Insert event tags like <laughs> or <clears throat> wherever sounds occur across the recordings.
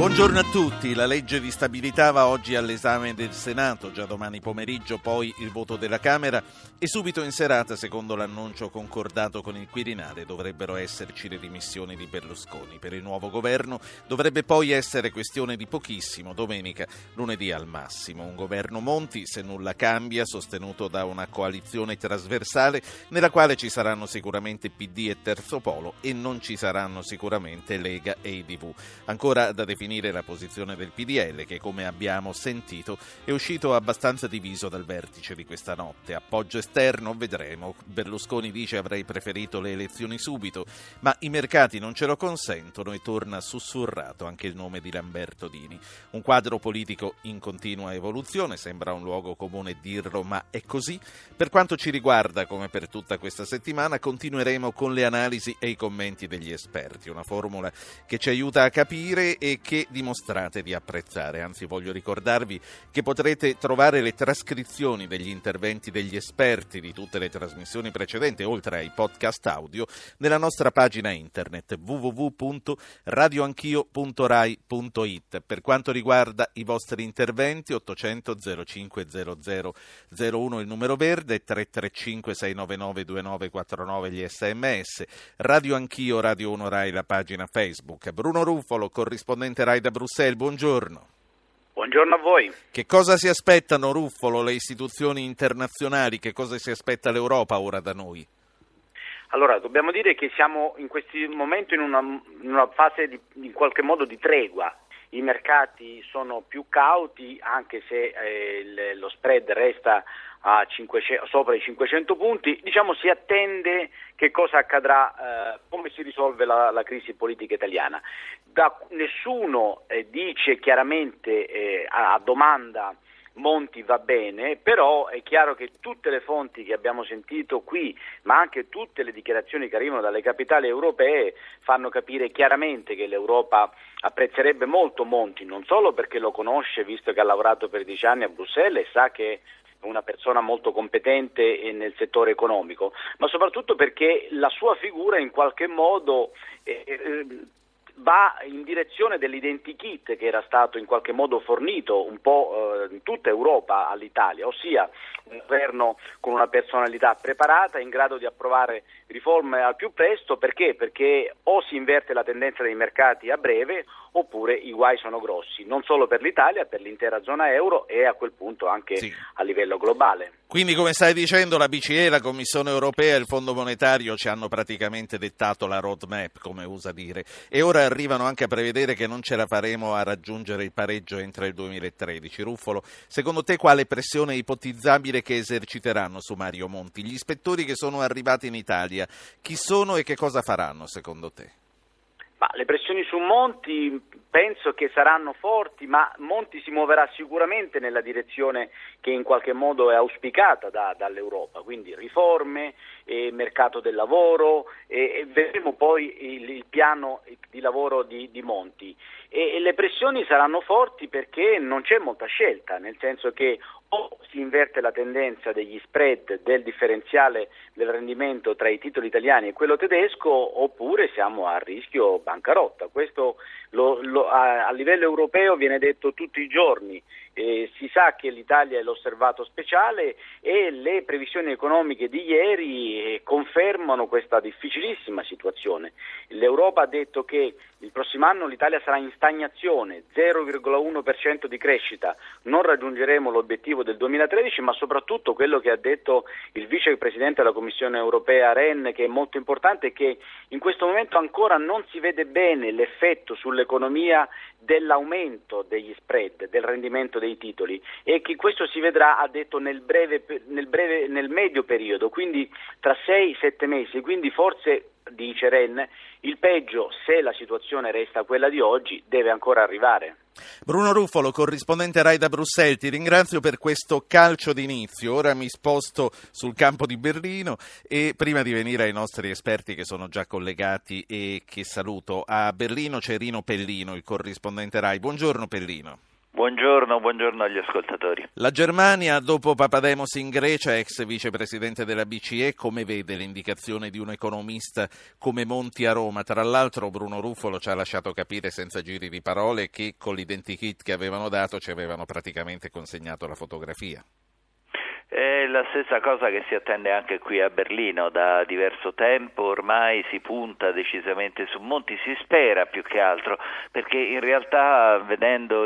Buongiorno a tutti, la legge di stabilità va oggi all'esame del Senato, già domani pomeriggio poi il voto della Camera e subito in serata, secondo l'annuncio concordato con il Quirinale, dovrebbero esserci le dimissioni di Berlusconi. Per il nuovo governo dovrebbe poi essere questione di pochissimo, domenica, lunedì al massimo. Un governo Monti, se nulla cambia, sostenuto da una coalizione trasversale nella quale ci saranno sicuramente PD e Terzo Polo e non ci saranno sicuramente Lega e IDV. Ancora da definire definire la posizione del PDL che, come abbiamo sentito, è uscito abbastanza diviso dal vertice di questa notte. Appoggio esterno, vedremo. Berlusconi dice avrei preferito le elezioni subito, ma i mercati non ce lo consentono e torna sussurrato anche il nome di Lamberto Dini. Un quadro politico in continua evoluzione, sembra un luogo comune dirlo, ma è così. Per quanto ci riguarda, come per tutta questa settimana, continueremo con le analisi e i commenti degli esperti, una formula che ci aiuta a capire e che dimostrate di apprezzare. Anzi, voglio ricordarvi che potrete trovare le trascrizioni degli interventi degli esperti di tutte le trasmissioni precedenti, oltre ai podcast audio, nella nostra pagina internet www.radioanchio.rai.it. Per quanto riguarda i vostri interventi, 800 05 00 01 il numero verde, 335 699 2949 gli sms, Radio Anch'io, Radio 1 Rai, la pagina Facebook. Bruno Ruffolo, corrispondente Rai da Bruxelles, buongiorno. Buongiorno a voi. Che cosa si aspettano, Ruffolo, le istituzioni internazionali? Che cosa si aspetta l'Europa ora da noi? Allora, dobbiamo dire che siamo in questo momento in una, in una fase di, in qualche modo di tregua. I mercati sono più cauti, anche se eh, lo spread resta 500, sopra i 500 punti, diciamo si attende che cosa accadrà, eh, come si risolve la, la, crisi politica italiana. Da, nessuno eh, dice chiaramente eh, a, domanda Monti va bene, però è chiaro che tutte le fonti che abbiamo sentito qui, ma anche tutte le dichiarazioni che arrivano dalle capitali europee, fanno capire chiaramente che l'Europa apprezzerebbe molto Monti, non solo perché lo conosce, visto che ha lavorato per dieci anni a Bruxelles e sa che una persona molto competente nel settore economico, ma soprattutto perché la sua figura in qualche modo eh, eh, va in direzione dell'identikit che era stato in qualche modo fornito un po' eh, in tutta Europa all'Italia, ossia un governo con una personalità preparata, in grado di approvare riforme al più presto, perché? Perché o si inverte la tendenza dei mercati a breve oppure i guai sono grossi, non solo per l'Italia, per l'intera zona euro e a quel punto anche sì. a livello globale. Quindi, come stai dicendo, la BCE, la Commissione europea e il Fondo monetario ci hanno praticamente dettato la roadmap, come usa dire, e ora arrivano anche a prevedere che non ce la faremo a raggiungere il pareggio entro il 2013. Ruffolo, secondo te quale pressione ipotizzabile che eserciteranno su Mario Monti? Gli ispettori che sono arrivati in Italia, chi sono e che cosa faranno secondo te? Ma le pressioni su Monti penso che saranno forti, ma Monti si muoverà sicuramente nella direzione che in qualche modo è auspicata da, dall'Europa, quindi riforme, eh, mercato del lavoro e, e vedremo poi il, il, piano di lavoro di, di Monti. E, e le pressioni saranno forti perché non c'è molta scelta, nel senso che o si inverte la tendenza degli spread del differenziale del rendimento tra i titoli italiani e quello tedesco oppure siamo a rischio bancarotta. Questo lo, lo, a, a, livello europeo viene detto tutti i giorni. Eh, si sa che l'Italia è l'osservato speciale e le previsioni economiche di ieri eh, confermano questa difficilissima situazione. L'Europa ha detto che il prossimo anno l'Italia sarà in stagnazione, 0,1% di crescita, non raggiungeremo l'obiettivo del 2013, ma soprattutto quello che ha detto il vicepresidente della Commissione europea Ren, che è molto importante, è che in questo momento ancora non si vede bene l'effetto sull'economia dell'aumento degli spread, del rendimento dei titoli e che questo si vedrà, ha detto, nel, breve, nel, breve, nel medio periodo, quindi tra 6-7 mesi, quindi forse dice Ren, il peggio, se la situazione resta quella di oggi, deve ancora arrivare. Bruno Ruffolo, corrispondente Rai da Bruxelles, ti ringrazio per questo calcio d'inizio. Ora mi sposto sul campo di Berlino e prima di venire ai nostri esperti che sono già collegati e che saluto, a Berlino c'è Rino Pellino, il corrispondente Rai. Buongiorno Pellino. Buongiorno, buongiorno agli ascoltatori. La Germania, dopo Papademos in Grecia, ex vicepresidente della BCE, come vede l'indicazione di un economista come Monti a Roma? Tra l'altro Bruno Ruffolo ci ha lasciato capire senza giri di parole che con l'identikit che avevano dato ci avevano praticamente consegnato la fotografia. È la stessa cosa che si attende anche qui a Berlino da diverso tempo, ormai si punta decisamente su Monti, si spera più che altro, perché in realtà vedendo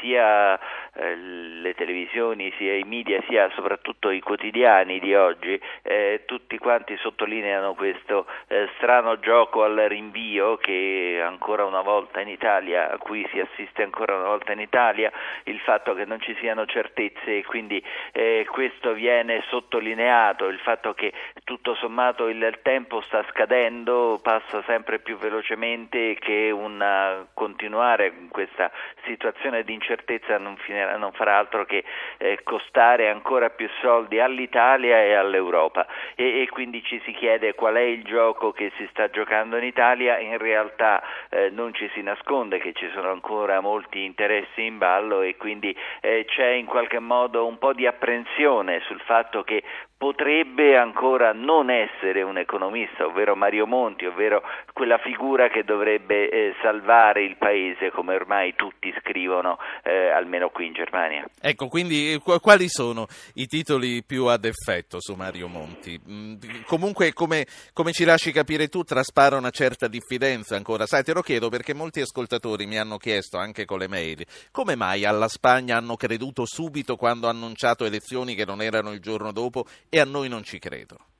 sia eh, le televisioni, sia i media, sia soprattutto i quotidiani di oggi, eh, tutti quanti sottolineano questo eh, strano gioco al rinvio che ancora una volta in Italia, a cui si assiste ancora una volta in Italia, il fatto che non ci siano certezze e quindi eh, questo viene sottolineato, il fatto che tutto sommato il tempo sta scadendo, passa sempre più velocemente e che una, continuare in questa situazione di incertezza non finirà non farà altro che eh, costare ancora più soldi all'Italia e all'Europa. E, e, quindi ci si chiede qual è il gioco che si sta giocando in Italia, in realtà eh, non ci si nasconde che ci sono ancora molti interessi in ballo e quindi eh, c'è in qualche modo un po' di apprensione sul fatto che potrebbe ancora non essere un economista, ovvero Mario Monti, ovvero quella figura che dovrebbe eh, salvare il paese, come ormai tutti scrivono, eh, almeno qui in Germania. Ecco, quindi quali sono i titoli più ad effetto su Mario Monti? Mm, comunque, come, come ci lasci capire tu, traspara una certa diffidenza ancora. Sai, te lo chiedo perché molti ascoltatori mi hanno chiesto, anche con le mail, come mai alla Spagna hanno creduto subito quando ha annunciato elezioni che non erano il giorno dopo e a noi non ci credo.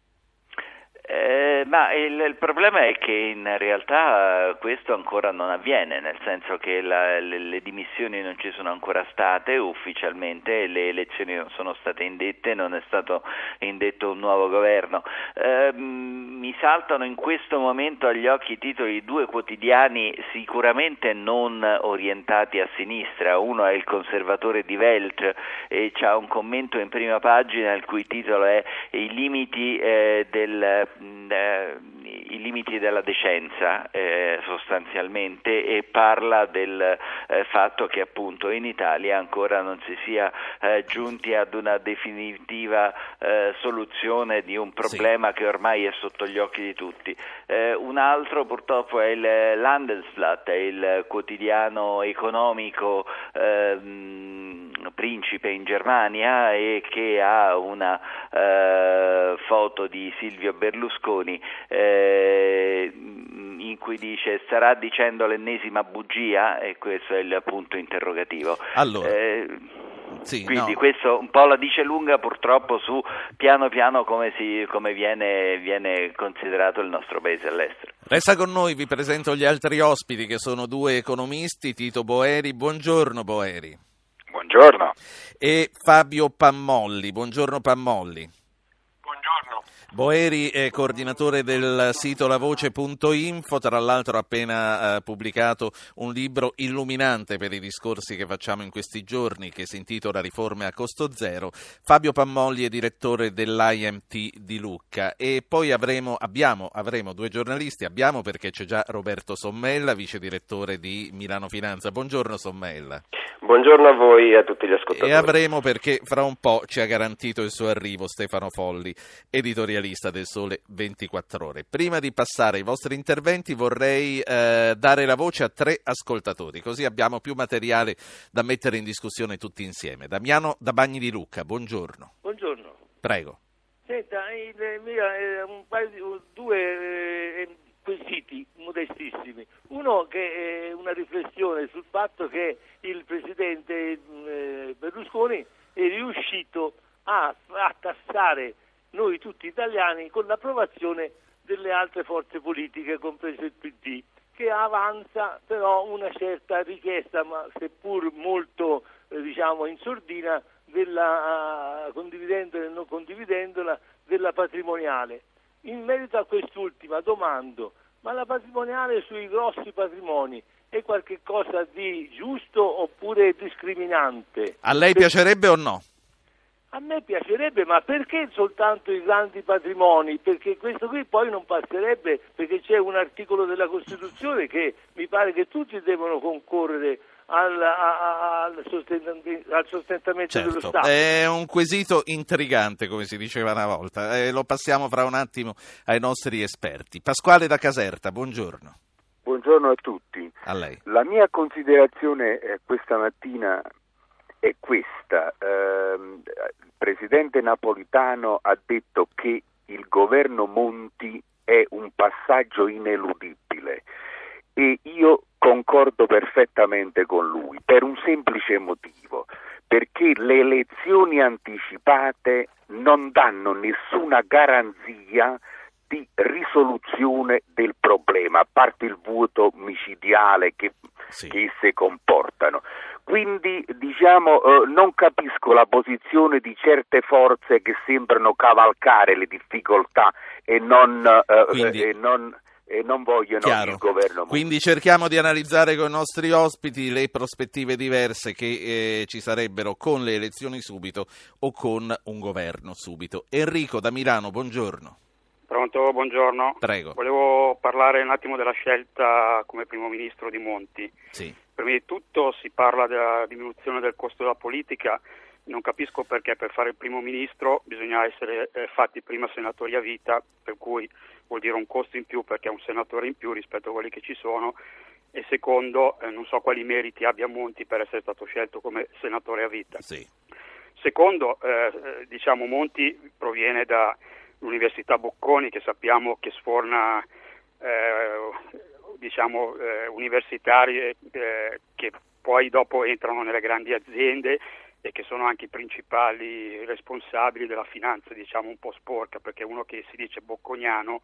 Eh, ma il, il, problema è che in realtà questo ancora non avviene, nel senso che la, le, le, dimissioni non ci sono ancora state ufficialmente, le elezioni non sono state indette, non è stato indetto un nuovo governo. Eh, mi saltano in questo momento agli occhi i titoli di due quotidiani sicuramente non orientati a sinistra, uno è il conservatore di Welt e ha un commento in prima pagina il cui titolo è I limiti eh, del i limiti della decenza eh, sostanzialmente e parla del eh, fatto che appunto in Italia ancora non si sia eh, giunti ad una definitiva eh, soluzione di un problema sì. che ormai è sotto gli occhi di tutti. Eh, un altro purtroppo è il Landesblatt, il quotidiano economico ehm, principe in Germania e che ha una eh, foto di Silvio Berlusconi eh, in cui dice starà dicendo l'ennesima bugia e questo è il punto interrogativo. Allora. Eh, sì, Quindi no. questo un po' la dice lunga purtroppo su piano piano come, si, come viene, viene, considerato il nostro paese all'estero. Resta con noi, vi presento gli altri ospiti che sono due economisti, Tito Boeri. Buongiorno Boeri. Buongiorno. E Fabio Pammolli. Buongiorno Pammolli. Boeri è coordinatore del sito lavoce.info, tra l'altro ha appena eh, pubblicato un libro illuminante per i discorsi che facciamo in questi giorni che si intitola Riforme a costo zero. Fabio Pammolli è direttore dell'IMT di Lucca e poi avremo, abbiamo, avremo due giornalisti, abbiamo perché c'è già Roberto Sommella, vice direttore di Milano Finanza. Buongiorno Sommella. Buongiorno a voi e a tutti gli ascoltatori. E avremo perché fra un po' ci ha garantito il suo arrivo Stefano Folli, editorialista del Sole 24 Ore. Prima di passare ai vostri interventi vorrei eh, dare la voce a tre ascoltatori, così abbiamo più materiale da mettere in discussione tutti insieme. Damiano da Bagni di Lucca, buongiorno. Buongiorno. Prego. Senta, il, mia, eh, un paio di, due eh, quesiti modestissimi. Uno che è una riflessione sul fatto che il presidente eh, Berlusconi è riuscito a, a tassare noi tutti italiani con l'approvazione delle altre forze politiche, compreso il PD, che avanza però una certa richiesta, ma seppur molto eh, diciamo in sordina, della, uh, condividendola e non condividendola, della patrimoniale. In merito a quest'ultima domando, ma la patrimoniale sui grossi patrimoni è qualcosa di giusto oppure discriminante? A lei piacerebbe o no? A me piacerebbe, ma perché soltanto i grandi patrimoni? Perché questo qui poi non passerebbe, perché c'è un articolo della Costituzione che mi pare che tutti devono concorrere al, al, sostentamento, al sostentamento certo, dello Stato. È un quesito intrigante, come si diceva una volta. Eh, lo passiamo fra un attimo ai nostri esperti. Pasquale da Caserta, buongiorno. Buongiorno a tutti. A lei. La mia considerazione eh, questa mattina è questa. Eh, il presidente Napolitano ha detto che il governo Monti è un passaggio ineludibile e io concordo perfettamente con lui per un semplice motivo, perché le elezioni anticipate non danno nessuna garanzia di risoluzione del problema, a parte il vuoto micidiale che, sì. che esse comportano. Quindi diciamo eh, non capisco la posizione di certe forze che sembrano cavalcare le difficoltà e non, eh, Quindi... e non e non vogliono Chiaro. il governo. Quindi cerchiamo di analizzare con i nostri ospiti le prospettive diverse che eh, ci sarebbero con le elezioni subito o con un governo subito. Enrico da Milano, buongiorno. Pronto, buongiorno. Prego. Volevo parlare un attimo della scelta come primo ministro di Monti. Sì. Prima di tutto si parla della diminuzione del costo della politica. Non capisco perché per fare il primo ministro bisogna essere eh, fatti prima senatori a vita, per cui vuol dire un costo in più perché è un senatore in più rispetto a quelli che ci sono e secondo eh, non so quali meriti abbia Monti per essere stato scelto come senatore a vita. Sì. Secondo, eh, diciamo, Monti proviene dall'Università Bocconi che sappiamo che sforna eh, diciamo, eh, universitari eh, che poi dopo entrano nelle grandi aziende e che sono anche i principali responsabili della finanza, diciamo un po' sporca, perché uno che si dice bocconiano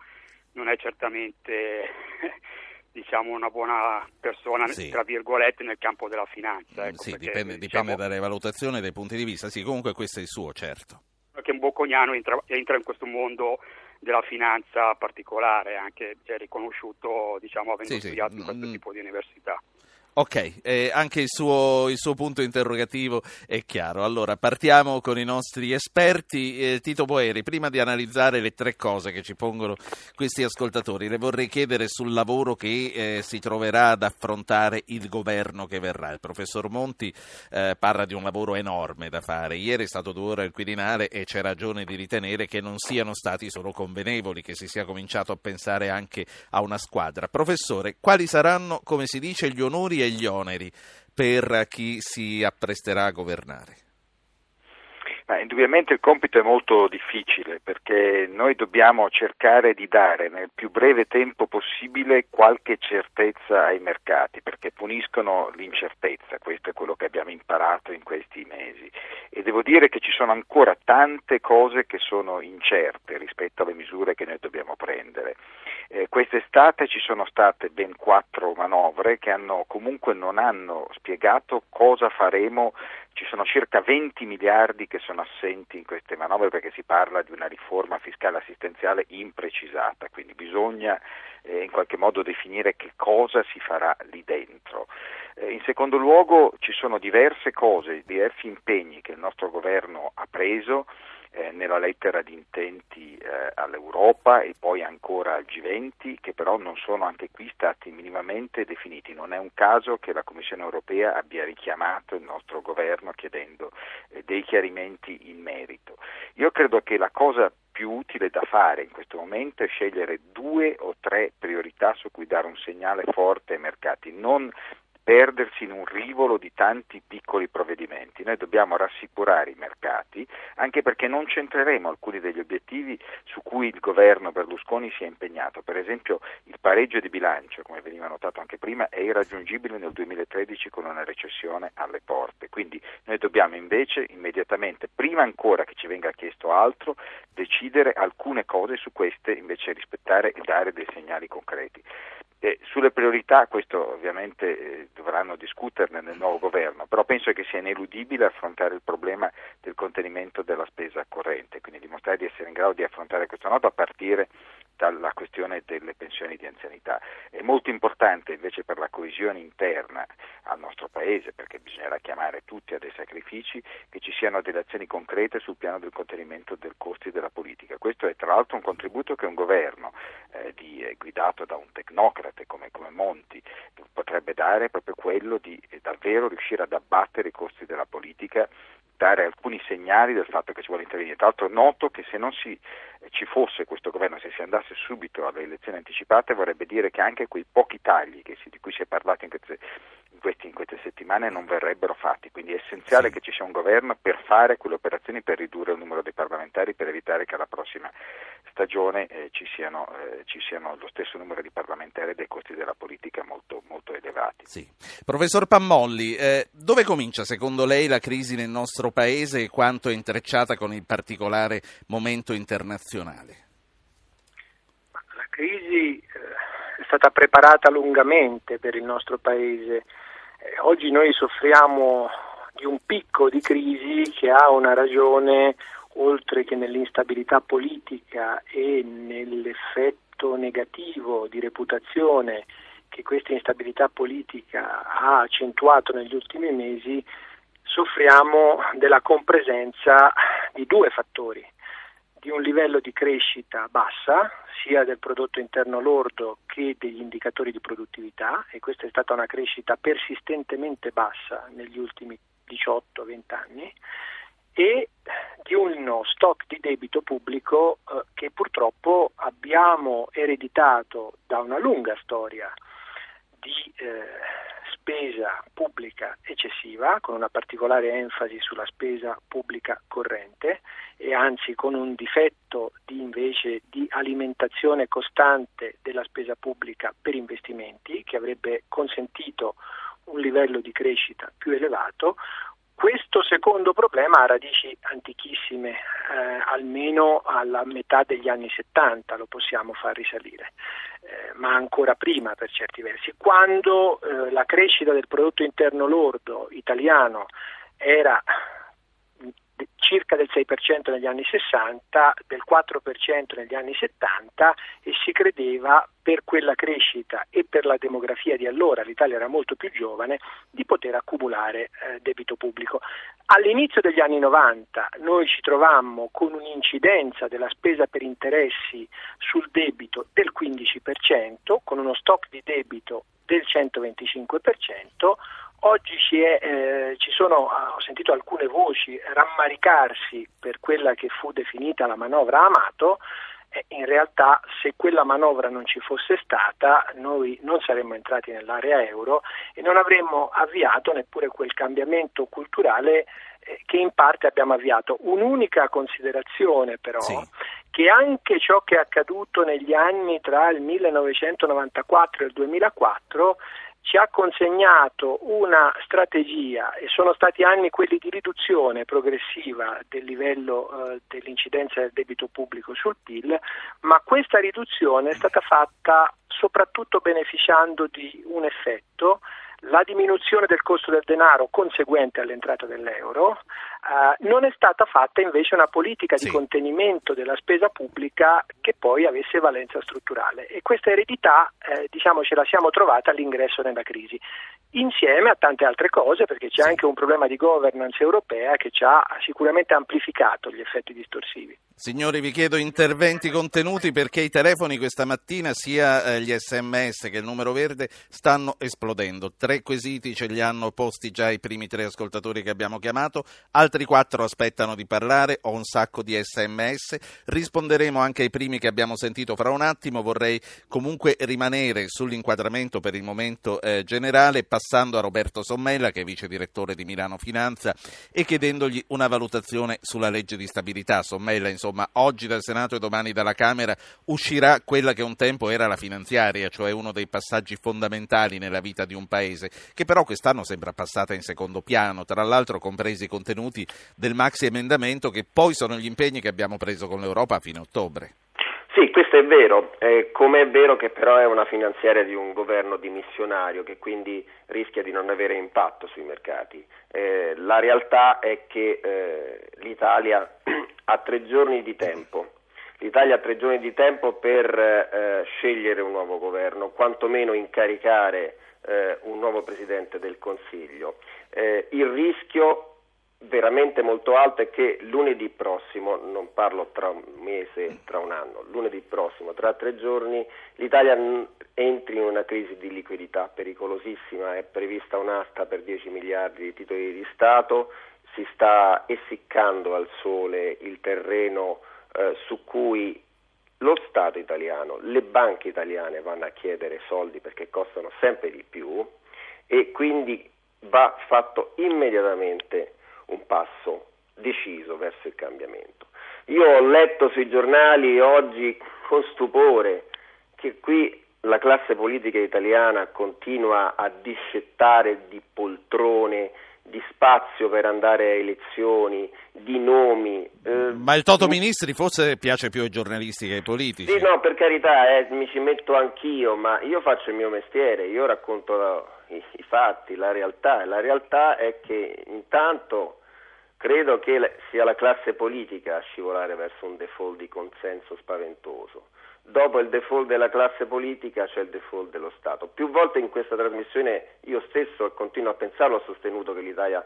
non è certamente <laughs> diciamo una buona persona Sì. tra virgolette nel campo della finanza. Ecco, sì, perché, dipende, diciamo, dipende dalle valutazioni e dai punti di vista. Sì, comunque questo è il suo, certo. che un bocconiano entra, entra in questo mondo della finanza particolare, anche è riconosciuto diciamo avendo Sì, sì, studiato in questo mm. tipo di università. Ok, eh, anche il suo, il suo punto interrogativo è chiaro. Allora, partiamo con i nostri esperti. Eh, Tito Boeri, prima di analizzare le tre cose che ci pongono questi ascoltatori, le vorrei chiedere sul lavoro che eh, si troverà ad affrontare il governo che verrà. Il professor Monti eh, parla di un lavoro enorme da fare. Ieri è stato due ore al Quirinale e c'è ragione di ritenere che non siano stati solo convenevoli, che si sia cominciato a pensare anche a una squadra. Professore, quali saranno, come si dice, gli onori e gli oneri per chi si appresterà a governare? Ma indubbiamente il compito è molto difficile perché noi dobbiamo cercare di dare nel più breve tempo possibile qualche certezza ai mercati perché puniscono l'incertezza, questo è quello che abbiamo imparato in questi mesi e devo dire che ci sono ancora tante cose che sono incerte rispetto alle misure che noi dobbiamo prendere. Eh, quest'estate ci sono state ben quattro manovre che hanno, comunque non hanno spiegato cosa faremo ci sono circa 20 miliardi che sono assenti in queste manovre perché si parla di una riforma fiscale assistenziale imprecisata, quindi bisogna eh, in qualche modo definire che cosa si farà lì dentro. Eh, in secondo luogo ci sono diverse cose, diversi impegni che il nostro governo ha preso eh, nella lettera di intenti eh, all'Europa e poi ancora al G20 che però non sono anche qui stati minimamente definiti. Non è un caso che la Commissione europea abbia richiamato il nostro governo chiedendo eh, dei chiarimenti in merito. Io credo che la cosa più utile da fare in questo momento è scegliere due o tre priorità su cui dare un segnale forte ai mercati, non perdersi in un rivolo di tanti piccoli provvedimenti. Noi dobbiamo rassicurare i mercati, anche perché non centreremo alcuni degli obiettivi su cui il governo Berlusconi si è impegnato. Per esempio il pareggio di bilancio, come veniva notato anche prima, è irraggiungibile nel 2013 con una recessione alle porte. Quindi noi dobbiamo invece immediatamente, prima ancora che ci venga chiesto altro, decidere alcune cose su queste invece rispettare e dare dei segnali concreti. Eh, sulle priorità, questo ovviamente eh, dovranno discuterne nel nuovo governo, però penso che sia ineludibile affrontare il problema del contenimento della spesa corrente, quindi dimostrare di essere in grado di affrontare questa nota a partire dalla questione delle pensioni di anzianità. È molto importante invece per la coesione interna al nostro Paese, perché bisognerà chiamare tutti a dei sacrifici, che ci siano delle azioni concrete sul piano del contenimento dei costi della politica. Questo è tra l'altro un contributo che un governo eh, di, eh, guidato da un tecnocrate come, come Monti potrebbe dare, proprio quello di eh, davvero riuscire ad abbattere i costi della politica dare alcuni segnali del fatto che ci vuole intervenire. Tra l'altro noto che se non si, ci fosse questo governo, se si andasse subito alle elezioni anticipate, vorrebbe dire che anche quei pochi tagli si, di cui si è parlato in queste, questi, in queste, settimane non verrebbero fatti. Quindi è essenziale sì. che ci sia un governo per fare quelle operazioni per ridurre il numero dei parlamentari, per evitare che alla prossima stagione eh, ci, siano, eh, ci, siano, lo stesso numero di parlamentari e dei costi della politica molto, molto elevati. Sì. Professor Pammolli, eh, dove comincia secondo lei la crisi nel nostro paese e quanto è intrecciata con il particolare momento internazionale? La crisi eh, è stata preparata lungamente per il nostro paese. Eh, oggi noi soffriamo di un picco di crisi che ha una ragione oltre che nell'instabilità politica e nell'effetto negativo di reputazione che questa instabilità politica ha accentuato negli ultimi mesi, soffriamo della compresenza di due fattori, di un livello di crescita bassa, sia del prodotto interno lordo che degli indicatori di produttività, e questa è stata una crescita persistentemente bassa negli ultimi 18-20 anni, e di uno stock di debito pubblico eh, che purtroppo abbiamo ereditato da una lunga storia di eh, spesa pubblica eccessiva, con una particolare enfasi sulla spesa pubblica corrente e anzi con un difetto di, invece di alimentazione costante della spesa pubblica per investimenti che avrebbe consentito un livello di crescita più elevato, questo secondo problema ha radici antichissime, eh, almeno alla metà degli anni 70 lo possiamo far risalire, eh, ma ancora prima per certi versi, quando eh, la crescita del prodotto interno lordo italiano era circa del 6% negli anni 60, del 4% negli anni 70 e si credeva per quella crescita e per la demografia di allora, l'Italia era molto più giovane, di poter accumulare eh, debito pubblico. All'inizio degli anni 90 noi ci trovammo con un'incidenza della spesa per interessi sul debito del 15%, con uno stock di debito del 125%, Oggi ci, è, eh, sono, ah, ho sentito alcune voci rammaricarsi per quella che fu definita la manovra Amato, eh, in realtà se quella manovra non ci fosse stata noi non saremmo entrati nell'area euro e non avremmo avviato neppure quel cambiamento culturale eh, che in parte abbiamo avviato. Un'unica considerazione però, sì. che anche ciò che è accaduto negli anni tra il 1994 e il 2004 ci ha consegnato una strategia e sono stati anni quelli di riduzione progressiva del livello eh, dell'incidenza del debito pubblico sul PIL, ma questa riduzione è stata fatta soprattutto beneficiando di un effetto la diminuzione del costo del denaro conseguente all'entrata dell'euro, eh, non è stata fatta invece una politica sì. di contenimento della spesa pubblica che poi avesse valenza strutturale e questa eredità eh, diciamo ce la siamo trovata all'ingresso nella crisi insieme a tante altre cose perché c'è sì. anche un problema di governance europea che ci ha sicuramente amplificato gli effetti distorsivi. Signori, vi chiedo interventi contenuti perché i telefoni questa mattina, sia eh, gli sms che il numero verde, stanno esplodendo. Tre quesiti ce li hanno posti già i primi tre ascoltatori che abbiamo chiamato, altri quattro aspettano di parlare, ho un sacco di sms, risponderemo anche ai primi che abbiamo sentito fra un attimo, vorrei comunque rimanere sull'inquadramento per il momento eh, generale, passando a Roberto Sommella, che è vice direttore di Milano Finanza, e chiedendogli una valutazione sulla legge di stabilità. Sommella, insomma, oggi dal Senato e domani dalla Camera uscirà quella che un tempo era la finanziaria, cioè uno dei passaggi fondamentali nella vita di un paese, che però quest'anno sembra passata in secondo piano, tra l'altro compresi i contenuti del maxi emendamento che poi sono gli impegni che abbiamo preso con l'Europa a fine ottobre. Sì, questo è vero, eh, come è vero che però è una finanziaria di un governo dimissionario che quindi rischia di non avere impatto sui mercati. Eh, la realtà è che eh, l'Italia <clears throat> ha tre giorni di tempo L'Italia ha tre giorni di tempo per eh, scegliere un nuovo governo, quantomeno incaricare eh, un nuovo Presidente del Consiglio. Eh, il rischio veramente molto alto è che lunedì prossimo, non parlo tra un mese, tra un anno, lunedì prossimo, tra tre giorni, l'Italia entri in una crisi di liquidità pericolosissima, è prevista un'asta per 10 miliardi di titoli di Stato, si sta essiccando al sole il terreno eh, su cui lo Stato italiano, le banche italiane vanno a chiedere soldi perché costano sempre di più e quindi va fatto immediatamente un passo deciso verso il cambiamento. Io ho letto sui giornali oggi con stupore che qui la classe politica italiana continua a discettare di poltrone, di spazio per andare a elezioni, di nomi. Eh, Ma il Toto Ministri forse piace più ai giornalisti che ai politici. Sì, no, per carità, eh, mi ci metto anch'io, ma io faccio il mio mestiere, io racconto i, i fatti, la realtà, e la realtà è che intanto Credo che sia la classe politica a scivolare verso un default di consenso spaventoso. Dopo il default della classe politica c'è il default dello Stato. Più volte in questa trasmissione io stesso, e continuo a pensarlo, ho sostenuto che l'Italia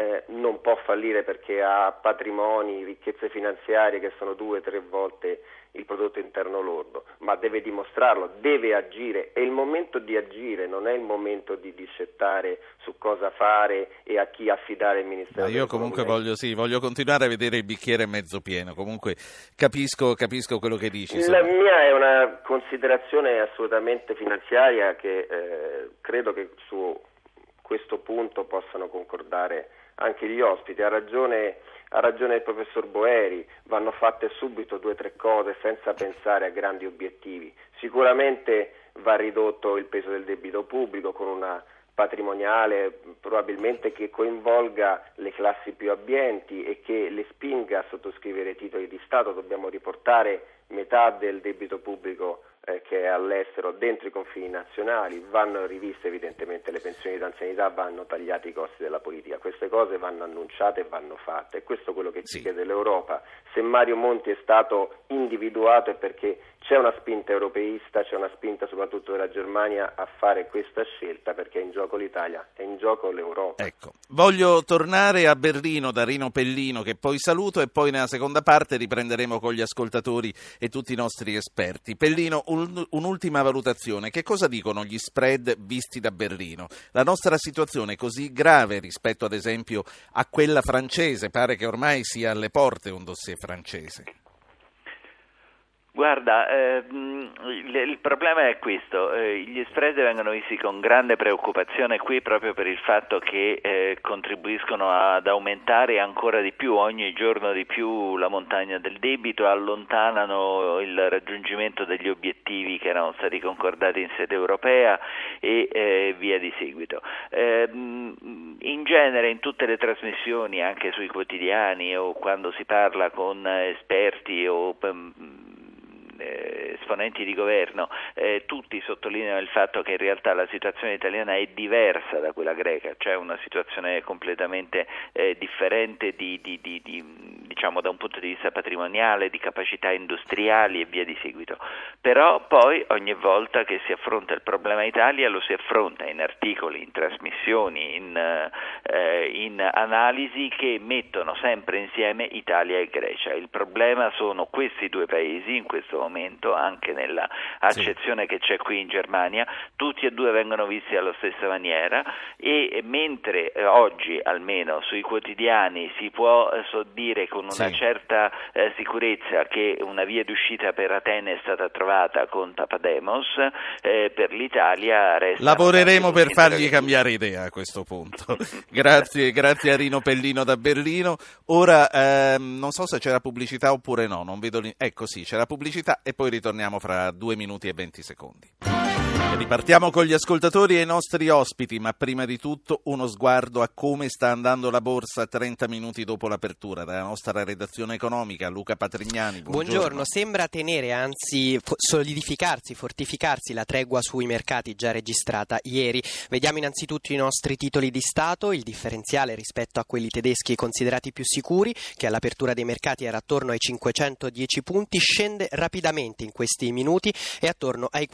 eh, non può fallire perché ha patrimoni, ricchezze finanziarie che sono due o tre volte il prodotto interno lordo, ma deve dimostrarlo, deve agire. È il momento di agire, non è il momento di discettare su cosa fare e a chi affidare il Ministero. Ma io comunque voglio, sì, voglio, continuare a vedere il bicchiere mezzo pieno, comunque capisco, capisco quello che dici. La insomma. mia è una considerazione assolutamente finanziaria che eh, credo che su questo punto possano concordare anche gli ospiti. Ha ragione ha ragione il professor Boeri, vanno fatte subito due o tre cose senza pensare a grandi obiettivi. Sicuramente va ridotto il peso del debito pubblico con una patrimoniale probabilmente che coinvolga le classi più abbienti e che le spinga a sottoscrivere titoli di Stato. Dobbiamo riportare metà del debito pubblico eh, che è all'estero dentro i confini nazionali, vanno riviste evidentemente le pensioni di anzianità, vanno tagliati i costi della politica, queste cose vanno annunciate e vanno fatte. E questo è quello che ci chiede l'Europa. Se Mario Monti è stato individuato è perché c'è una spinta europeista, c'è una spinta soprattutto della Germania a fare questa scelta perché è in gioco l'Italia, è in gioco l'Europa. Ecco, voglio tornare a Berlino da Rino Pellino che poi saluto e poi nella seconda parte riprenderemo con gli ascoltatori e tutti i nostri esperti. Pellino, un, un'ultima valutazione. Che cosa dicono gli spread visti da Berlino? La nostra situazione è così grave rispetto ad esempio a quella francese? Pare che ormai sia alle porte un dossier francese. Guarda, eh, il, problema è questo, eh, gli spread vengono visti con grande preoccupazione qui proprio per il fatto che eh, contribuiscono ad aumentare ancora di più, ogni giorno di più la montagna del debito, allontanano il raggiungimento degli obiettivi che erano stati concordati in sede europea e eh, via di seguito. Ehm, in genere in tutte le trasmissioni, anche sui quotidiani o quando si parla con esperti o eh, esponenti di governo, eh, tutti sottolineano il fatto che in realtà la situazione italiana è diversa da quella greca, cioè una situazione completamente eh, differente di, di, di, diciamo, da un punto di vista patrimoniale, di capacità industriali e via di seguito. Però poi ogni volta che si affronta il problema Italia lo si affronta in articoli, in trasmissioni, in, eh, in analisi che mettono sempre insieme Italia e Grecia. Il problema sono questi due paesi in questo momento momento, anche nella accezione sì. che c'è qui in Germania, tutti e due vengono visti alla stessa maniera e mentre eh, oggi almeno sui quotidiani si può eh, dire con una sì. certa eh, sicurezza che una via d'uscita per Atene è stata trovata con Papademos, eh, per l'Italia resta... Lavoreremo per fargli cambiare idea a questo punto. <laughs> grazie, grazie a Rino Pellino da Berlino. Ora ehm, non so se c'era pubblicità oppure no, non vedo... Ecco sì, c'era pubblicità e poi ritorniamo fra due minuti e venti secondi. Ripartiamo con gli ascoltatori e i nostri ospiti, ma prima di tutto uno sguardo a come sta andando la borsa 30 minuti dopo l'apertura. Dalla nostra redazione economica, Luca Patrignani. Buongiorno. buongiorno. Sembra tenere, anzi solidificarsi, fortificarsi la tregua sui mercati già registrata ieri. Vediamo innanzitutto i nostri titoli di Stato, il differenziale rispetto a quelli tedeschi considerati più sicuri, che all'apertura dei mercati era attorno ai 510 punti, scende rapidamente in questi minuti e attorno ai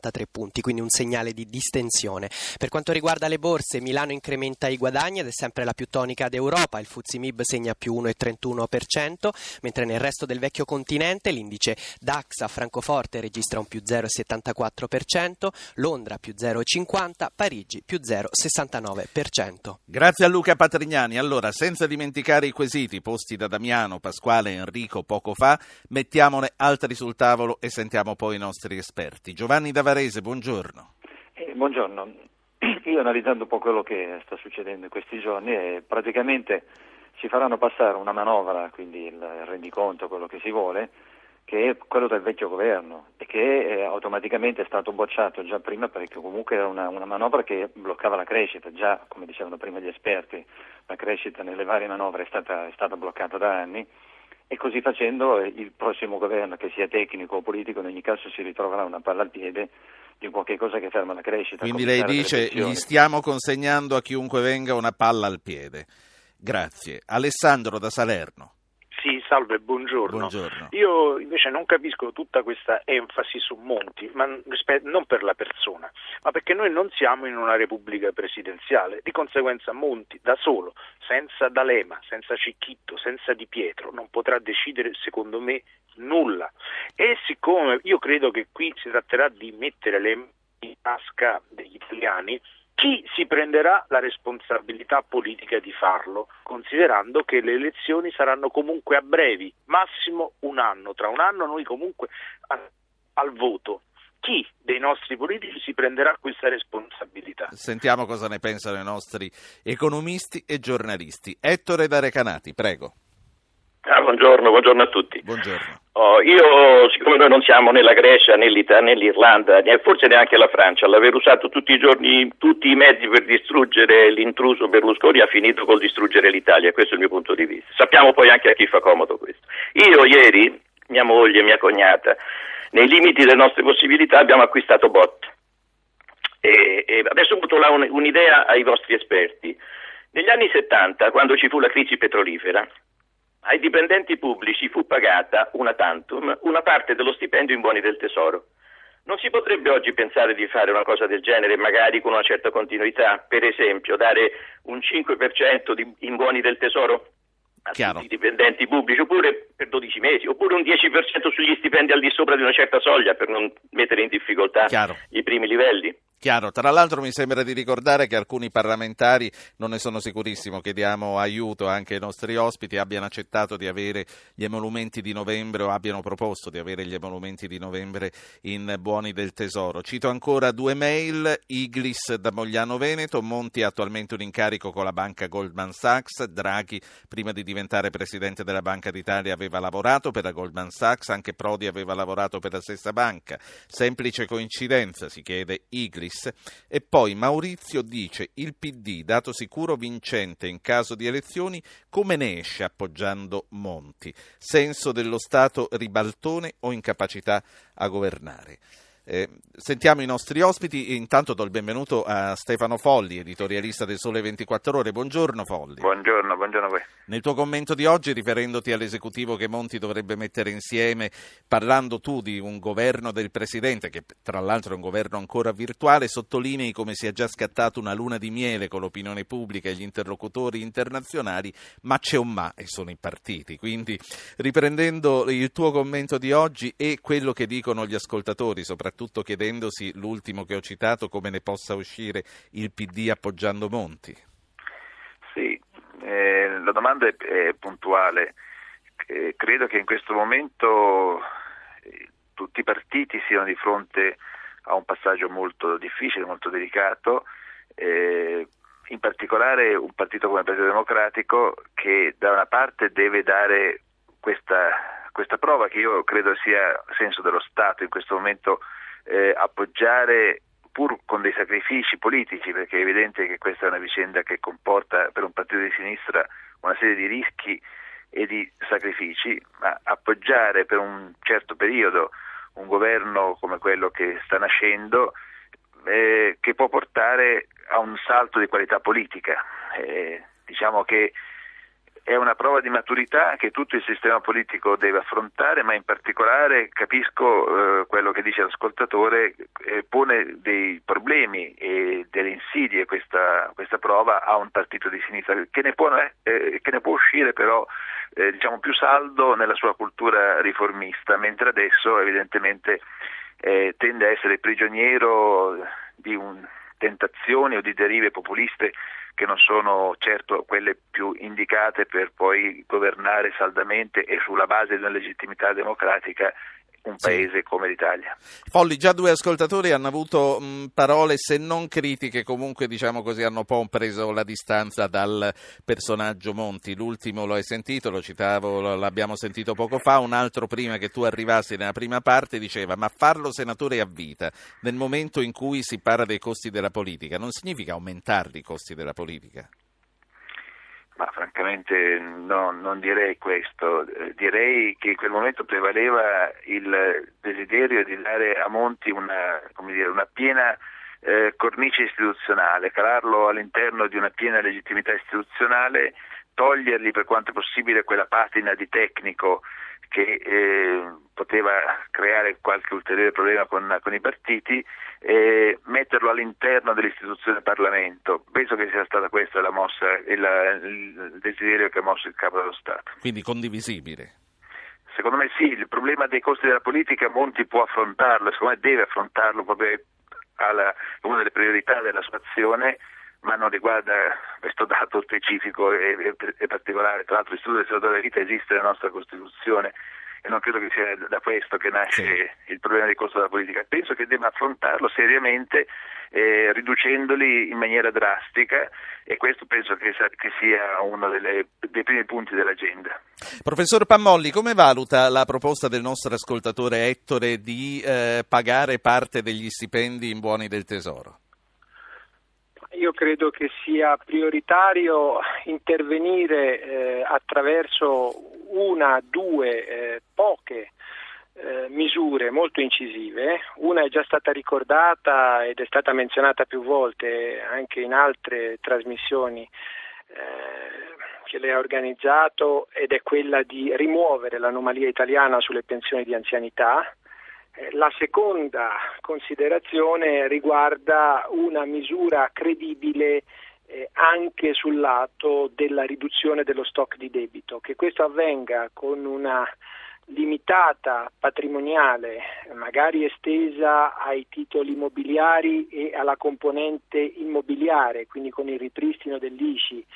483 punti, quindi un segnale di distensione. Per quanto riguarda le borse, Milano incrementa i guadagni ed è sempre la più tonica d'Europa, il Fuzzi Mib segna più 1,31%, mentre nel resto del vecchio continente l'indice DAX a Francoforte registra un più 0,74%, Londra più 0,50%, Parigi più 0,69%. Grazie a Luca Patrignani. Allora, senza dimenticare i quesiti posti da Damiano, Pasquale e Enrico poco fa, mettiamone altri sul tavolo e sentiamo poi i nostri esperti. Giovanni Davarese, Paese, buongiorno. Eh, buongiorno. <clears throat> Io analizzando un po' quello che sta succedendo in questi giorni, eh, praticamente ci faranno passare una manovra, quindi il rendiconto, quello che si vuole, che è quello del vecchio governo e che è automaticamente è stato bocciato già prima perché comunque era una, una, manovra che bloccava la crescita, già come dicevano prima gli esperti la crescita nelle varie manovre è stata, è stata bloccata da anni e così facendo il prossimo governo, che sia tecnico o politico, in ogni caso si ritroverà una palla al piede di qualche cosa che ferma la crescita. Quindi lei dice gli stiamo consegnando a chiunque venga una palla al piede. Grazie. Alessandro da Salerno. Sì, salve, buongiorno. buongiorno. Io invece non capisco tutta questa enfasi su Monti, ma non per la persona, ma perché noi non siamo in una repubblica presidenziale. Di conseguenza Monti da solo, senza D'Alema, senza Cicchitto, senza Di Pietro, non potrà decidere, secondo me, nulla. E siccome io credo che qui si tratterà di mettere le mani in tasca degli italiani, chi si prenderà la responsabilità politica di farlo, considerando che le elezioni saranno comunque a brevi, massimo un anno. Tra un anno noi comunque al voto. Chi dei nostri politici si prenderà questa responsabilità? Sentiamo cosa ne pensano i nostri economisti e giornalisti. Ettore da Recanati, prego. Ah, buongiorno, buongiorno, a tutti. Buongiorno. Oh, io, siccome noi non siamo né la Grecia né l'Irlanda, né forse neanche la Francia, l'aver usato tutti i giorni tutti i mezzi per distruggere l'intruso Berlusconi ha finito col distruggere l'Italia, questo è il mio punto di vista. Sappiamo poi anche a chi fa comodo questo. Io ieri, mia moglie, mia cognata, nei limiti delle nostre possibilità abbiamo acquistato bot. E, e adesso butto là un, un'idea ai vostri esperti. Negli anni 70, quando ci fu la crisi petrolifera, ai dipendenti pubblici fu pagata una tantum una parte dello stipendio in buoni del tesoro. Non si potrebbe oggi pensare di fare una cosa del genere, magari con una certa continuità, per esempio dare un 5% di, in buoni del tesoro a Chiaro. tutti i dipendenti pubblici, oppure per 12 mesi, oppure un 10% sugli stipendi al di sopra di una certa soglia per non mettere in difficoltà Chiaro. i primi livelli. Chiaro, tra l'altro mi sembra di ricordare che alcuni parlamentari, non ne sono sicurissimo, chiediamo aiuto anche ai nostri ospiti, abbiano accettato di avere gli emolumenti di novembre o abbiano proposto di avere gli emolumenti di novembre in buoni del tesoro. Cito ancora due mail, Iglis da Mogliano Veneto, Monti ha attualmente un incarico con la banca Goldman Sachs, Draghi prima di diventare presidente della Banca d'Italia aveva lavorato per la Goldman Sachs, anche Prodi aveva lavorato per la stessa banca. Semplice coincidenza, si chiede Iglis Boris. E poi Maurizio dice il PD, dato sicuro vincente in caso di elezioni, come ne esce appoggiando Monti? Senso dello Stato ribaltone o incapacità a governare? Eh, sentiamo i nostri ospiti. Intanto do il benvenuto a Stefano Folli, editorialista del Sole 24 Ore. Buongiorno Folli. Buongiorno, buongiorno a voi. Nel tuo commento di oggi, riferendoti all'esecutivo che Monti dovrebbe mettere insieme, parlando tu di un governo del Presidente, che tra l'altro è un governo ancora virtuale, sottolinei come sia già scattata una luna di miele con l'opinione pubblica e gli interlocutori internazionali, ma c'è un ma e sono i partiti. Quindi, riprendendo il tuo commento di oggi e quello che dicono gli ascoltatori, soprattutto soprattutto chiedendosi l'ultimo che ho citato come ne possa uscire il PD appoggiando Monti. Sì, eh, la domanda è, è puntuale. Eh, credo che in questo momento eh, tutti i partiti siano di fronte a un passaggio molto difficile, molto delicato, eh, in particolare un partito come il Partito Democratico che da una parte deve dare questa, questa prova che io credo sia senso dello Stato in questo momento eh, appoggiare pur con dei sacrifici politici, perché è evidente che questa è una vicenda che comporta per un partito di sinistra una serie di rischi e di sacrifici, ma appoggiare per un certo periodo un governo come quello che sta nascendo eh, che può portare a un salto di qualità politica. Eh, diciamo che è una prova di maturità che tutto il sistema politico deve affrontare, ma in particolare capisco eh, quello che dice l'ascoltatore, eh, pone dei problemi e delle insidie questa, questa, prova a un partito di sinistra che ne può, eh, che ne può uscire però eh, diciamo più saldo nella sua cultura riformista, mentre adesso evidentemente eh, tende a essere prigioniero di un, tentazioni o di derive populiste che non sono certo quelle più indicate per poi governare saldamente e sulla base di una legittimità democratica un paese sì. come l'Italia. Folli, già due ascoltatori hanno avuto mh, parole, se non critiche, comunque diciamo così, hanno un po' preso la distanza dal personaggio Monti. L'ultimo lo hai sentito, lo citavo, l'abbiamo sentito poco fa, un altro prima che tu arrivassi nella prima parte diceva ma farlo senatore a vita nel momento in cui si parla dei costi della politica non significa aumentare i costi della politica? Ma francamente no, non direi questo, eh, direi che in quel momento prevaleva il desiderio di dare a Monti una, dire, una piena eh, cornice istituzionale, calarlo all'interno di una piena legittimità istituzionale, togliergli per quanto possibile quella patina di tecnico che eh, poteva creare qualche ulteriore problema con, con i partiti, eh, metterlo all'interno dell'istituzione Parlamento. Penso che sia stata questa la mossa, il, il desiderio che ha mosso il Capo dello Stato. Quindi condivisibile. Secondo me sì, il problema dei costi della politica Monti può affrontarlo, secondo me deve affrontarlo proprio alla, una delle priorità della sua azione ma non riguarda questo dato specifico e, e, e particolare. Tra l'altro l'istituto del senatore della vita esiste nella nostra Costituzione e non credo che sia da questo che nasce sì. il problema del costo della politica. Penso che debba affrontarlo seriamente eh, riducendoli in maniera drastica e questo penso che, che sia uno delle, dei primi punti dell'agenda. Professor Pammolli, come valuta la proposta del nostro ascoltatore Ettore di eh, pagare parte degli stipendi in buoni del tesoro? Io credo che sia prioritario intervenire eh, attraverso una, due, eh, poche eh, misure molto incisive. Una è già stata ricordata ed è stata menzionata più volte anche in altre trasmissioni eh, che lei ha organizzato ed è quella di rimuovere l'anomalia italiana sulle pensioni di anzianità la seconda considerazione riguarda una misura credibile eh, anche sul lato della riduzione dello stock di debito, che questo avvenga con una limitata patrimoniale, magari estesa ai titoli immobiliari e alla componente immobiliare, quindi con il ripristino dell'ICI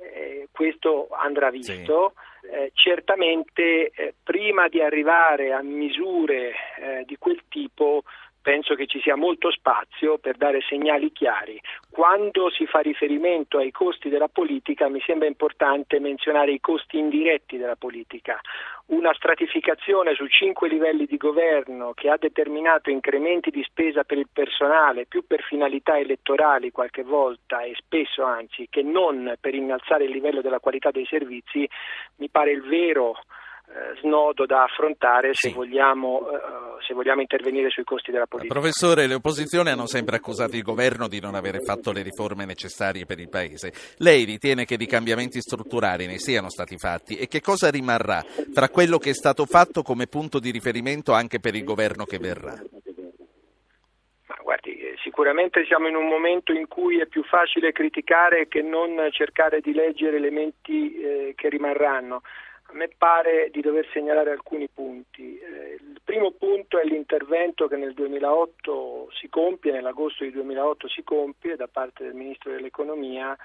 eh, questo andrà visto. Sì. Eh, certamente eh, prima di arrivare a misure eh, di quel tipo penso che ci sia molto spazio per dare segnali chiari. Quando si fa riferimento ai costi della politica mi sembra importante menzionare i costi indiretti della politica. Una stratificazione su cinque livelli di governo che ha determinato incrementi di spesa per il personale più per finalità elettorali qualche volta e spesso anzi che non per innalzare il livello della qualità dei servizi mi pare il vero snodo da affrontare se, vogliamo, uh, se, vogliamo, intervenire sui costi della politica. Professore, le opposizioni hanno sempre accusato il governo di non avere fatto le riforme necessarie per il Paese. Lei ritiene che di cambiamenti strutturali ne siano stati fatti e che cosa rimarrà tra quello che è stato fatto come punto di riferimento anche per il governo che verrà? Guardi, eh, sicuramente siamo in un momento in cui è più facile criticare che non cercare di leggere elementi eh, che rimarranno. A me pare di dover segnalare alcuni punti. Eh, il primo punto è l'intervento che nel 2008 si compie, nell'agosto di 2008 si compie da parte del Ministro dell'Economia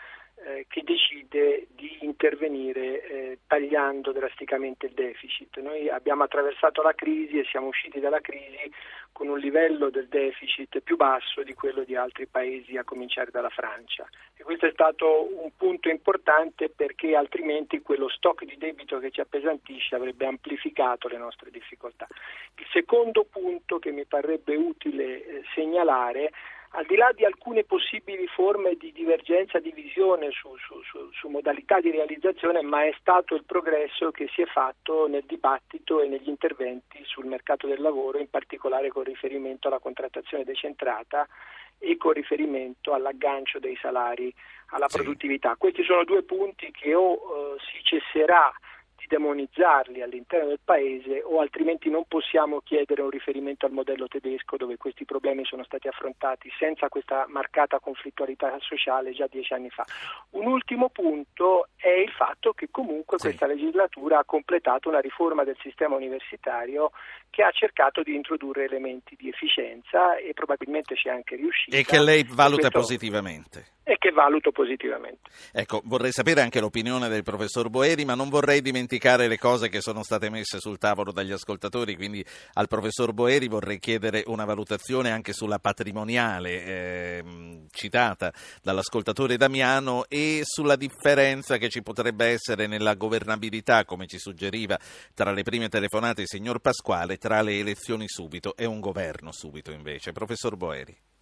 eh, che decide di intervenire eh, tagliando drasticamente il deficit. Noi abbiamo attraversato la crisi e siamo usciti dalla crisi con un livello del deficit più basso di quello di altri paesi, a cominciare dalla Francia. E questo è stato un punto importante perché altrimenti quello stock di debito che ci appesantisce avrebbe amplificato le nostre difficoltà. Il secondo punto che mi parrebbe utile eh, segnalare al di là di alcune possibili forme di divergenza, divisione su, su, su, su, modalità di realizzazione, ma è stato il progresso che si è fatto nel dibattito e negli interventi sul mercato del lavoro, in particolare con riferimento alla contrattazione decentrata e con riferimento all'aggancio dei salari alla sì. produttività. Questi sono due punti che o eh, si cesserà di demonizzarli all'interno del paese o altrimenti non possiamo chiedere un riferimento al modello tedesco dove questi problemi sono stati affrontati senza questa marcata conflittualità sociale già dieci anni fa. Un ultimo punto è il fatto che comunque sì. questa legislatura ha completato una riforma del sistema universitario che ha cercato di introdurre elementi di efficienza e probabilmente ci è anche riuscita. E che lei valuta questo... positivamente e che valuto positivamente. Ecco, vorrei sapere anche l'opinione del professor Boeri, ma non vorrei dimenticare le cose che sono state messe sul tavolo dagli ascoltatori, quindi al professor Boeri vorrei chiedere una valutazione anche sulla patrimoniale eh, citata dall'ascoltatore Damiano e sulla differenza che ci potrebbe essere nella governabilità, come ci suggeriva tra le prime telefonate il signor Pasquale, tra le elezioni subito e un governo subito invece. Professor Boeri.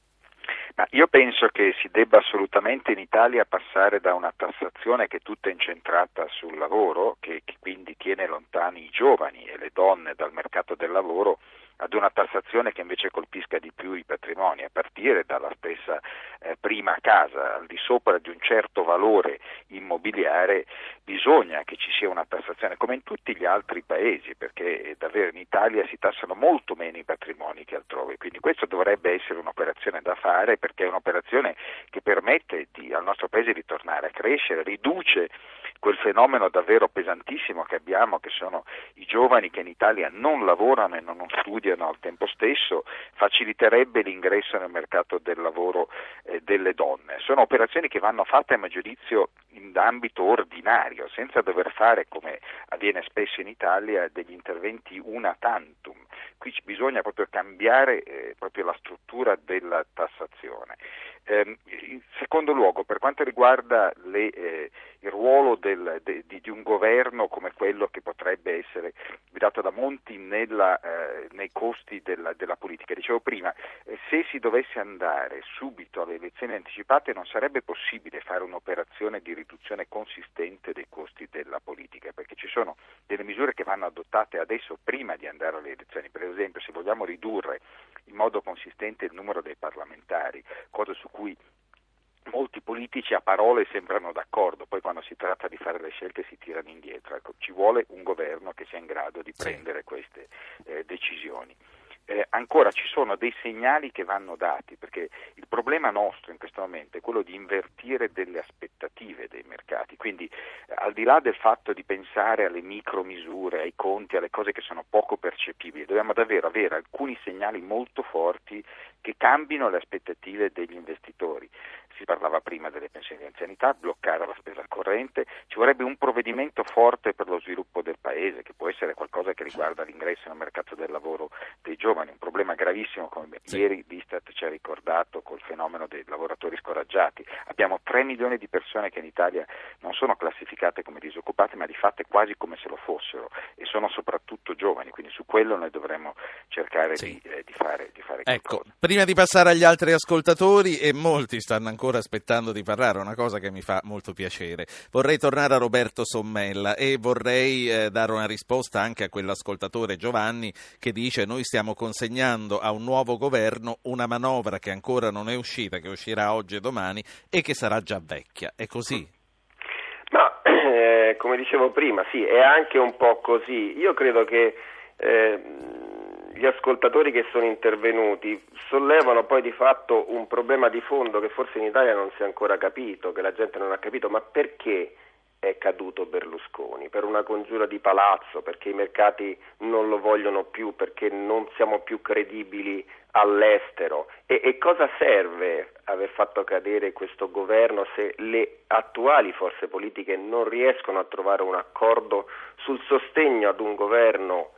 Ma io penso che si debba assolutamente in Italia passare da una tassazione che è tutta incentrata sul lavoro, che, che quindi tiene lontani i giovani e le donne dal mercato del lavoro, ad una tassazione che invece colpisca di più i patrimoni, a partire dalla stessa eh, prima casa, al di sopra di un certo valore immobiliare, bisogna che ci sia una tassazione come in tutti gli altri paesi, perché davvero in Italia si tassano molto meno i patrimoni che altrove, quindi questo dovrebbe essere un'operazione da fare perché è un'operazione che permette di, al nostro paese di tornare a crescere, riduce quel fenomeno davvero pesantissimo che abbiamo, che sono i giovani che in Italia non lavorano e non studiano al tempo stesso, faciliterebbe l'ingresso nel mercato del lavoro eh, delle donne. Sono operazioni che vanno fatte a mio giudizio in ambito ordinario, senza dover fare, come avviene spesso in Italia, degli interventi una tantum. Qui bisogna proprio cambiare eh, proprio la struttura della tassazione. Eh, in secondo luogo, per quanto riguarda le, eh, il ruolo del, de, di, un governo come quello che potrebbe essere guidato da Monti nella, eh, nei costi della, della, politica, dicevo prima, eh, se si dovesse andare subito alle elezioni anticipate non sarebbe possibile fare un'operazione di riduzione consistente dei costi della politica, perché ci sono delle misure che vanno adottate adesso prima di andare alle elezioni, per esempio se vogliamo ridurre in modo consistente il numero dei parlamentari, cosa su cui molti politici a parole sembrano d'accordo, poi quando si tratta di fare le scelte si tirano indietro. Ecco, ci vuole un governo che sia in grado di prendere queste eh, decisioni eh, ancora ci sono dei segnali che vanno dati, perché il problema nostro in questo momento è quello di invertire delle aspettative dei mercati, quindi eh, al di là del fatto di pensare alle micromisure, ai conti, alle cose che sono poco percepibili, dobbiamo davvero avere alcuni segnali molto forti che cambino le aspettative degli investitori. Si parlava prima delle pensioni di anzianità, bloccare la spesa corrente, ci vorrebbe un provvedimento forte per lo sviluppo del paese, che può essere qualcosa che riguarda l'ingresso nel mercato del lavoro dei giovani, un problema gravissimo come sì. ieri l'Istat ci ha ricordato col fenomeno dei lavoratori scoraggiati. Abbiamo 3 milioni di persone che in Italia non sono classificate come disoccupate, ma di fatto quasi come se lo fossero e sono soprattutto giovani, quindi su quello noi dovremmo cercare sì. di, eh, di, fare, di fare ecco, Prima di passare agli altri ascoltatori, e molti stanno ancora aspettando di parlare, una cosa che mi fa molto piacere, vorrei tornare a Roberto Sommella e vorrei eh, dare una risposta anche a quell'ascoltatore Giovanni che dice noi stiamo consegnando a un nuovo governo una manovra che ancora non è uscita, che uscirà oggi e domani e che sarà già vecchia. È così? Ma eh, come dicevo prima, sì, è anche un po' così. Io credo che eh, gli ascoltatori che sono intervenuti sollevano poi di fatto un problema di fondo che forse in Italia non si è ancora capito, che la gente non ha capito, ma perché è caduto Berlusconi? Per una congiura di palazzo, perché i mercati non lo vogliono più, perché non siamo più credibili all'estero e, e cosa serve aver fatto cadere questo governo se le attuali forze politiche non riescono a trovare un accordo sul sostegno ad un governo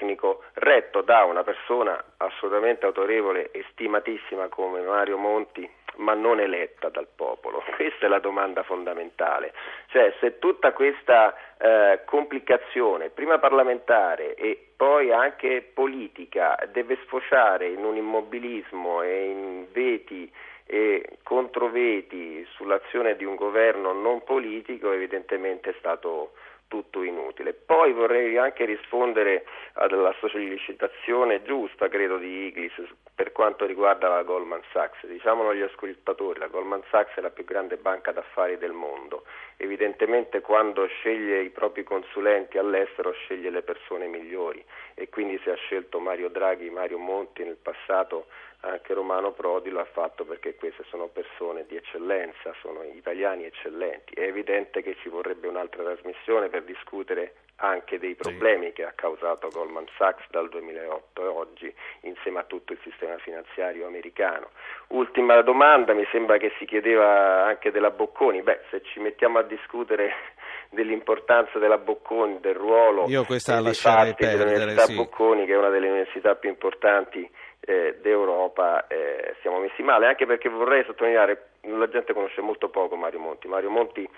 tecnico retto da una persona assolutamente autorevole e stimatissima come Mario Monti, ma non eletta dal popolo? <laughs> Questa è la domanda fondamentale. Cioè, se tutta questa eh, complicazione, prima parlamentare e poi anche politica, deve sfociare in un immobilismo e in veti e controveti sull'azione di un governo non politico, evidentemente è stato tutto inutile. Poi vorrei anche rispondere alla sollecitazione giusta, credo, di Iglis per quanto riguarda la Goldman Sachs. Diciamolo agli ascoltatori, la Goldman Sachs è la più grande banca d'affari del mondo. Evidentemente quando sceglie i propri consulenti all'estero sceglie le persone migliori e quindi se ha scelto Mario Draghi, Mario Monti nel passato anche Romano Prodi lo ha fatto perché queste sono persone di eccellenza, sono italiani eccellenti. È evidente che ci vorrebbe un'altra trasmissione per discutere anche dei problemi sì. che ha causato Goldman Sachs dal 2008 e oggi insieme a tutto il sistema finanziario americano. Ultima domanda, mi sembra che si chiedeva anche della Bocconi. Beh, se ci mettiamo a discutere <laughs> dell'importanza della Bocconi, del ruolo Io questa la lascerei perdere, dell'Università sì. Bocconi, che è una delle università più importanti eh, d'Europa eh, siamo messi male, anche perché vorrei sottolineare, la gente conosce molto poco Mario Monti, Mario Monti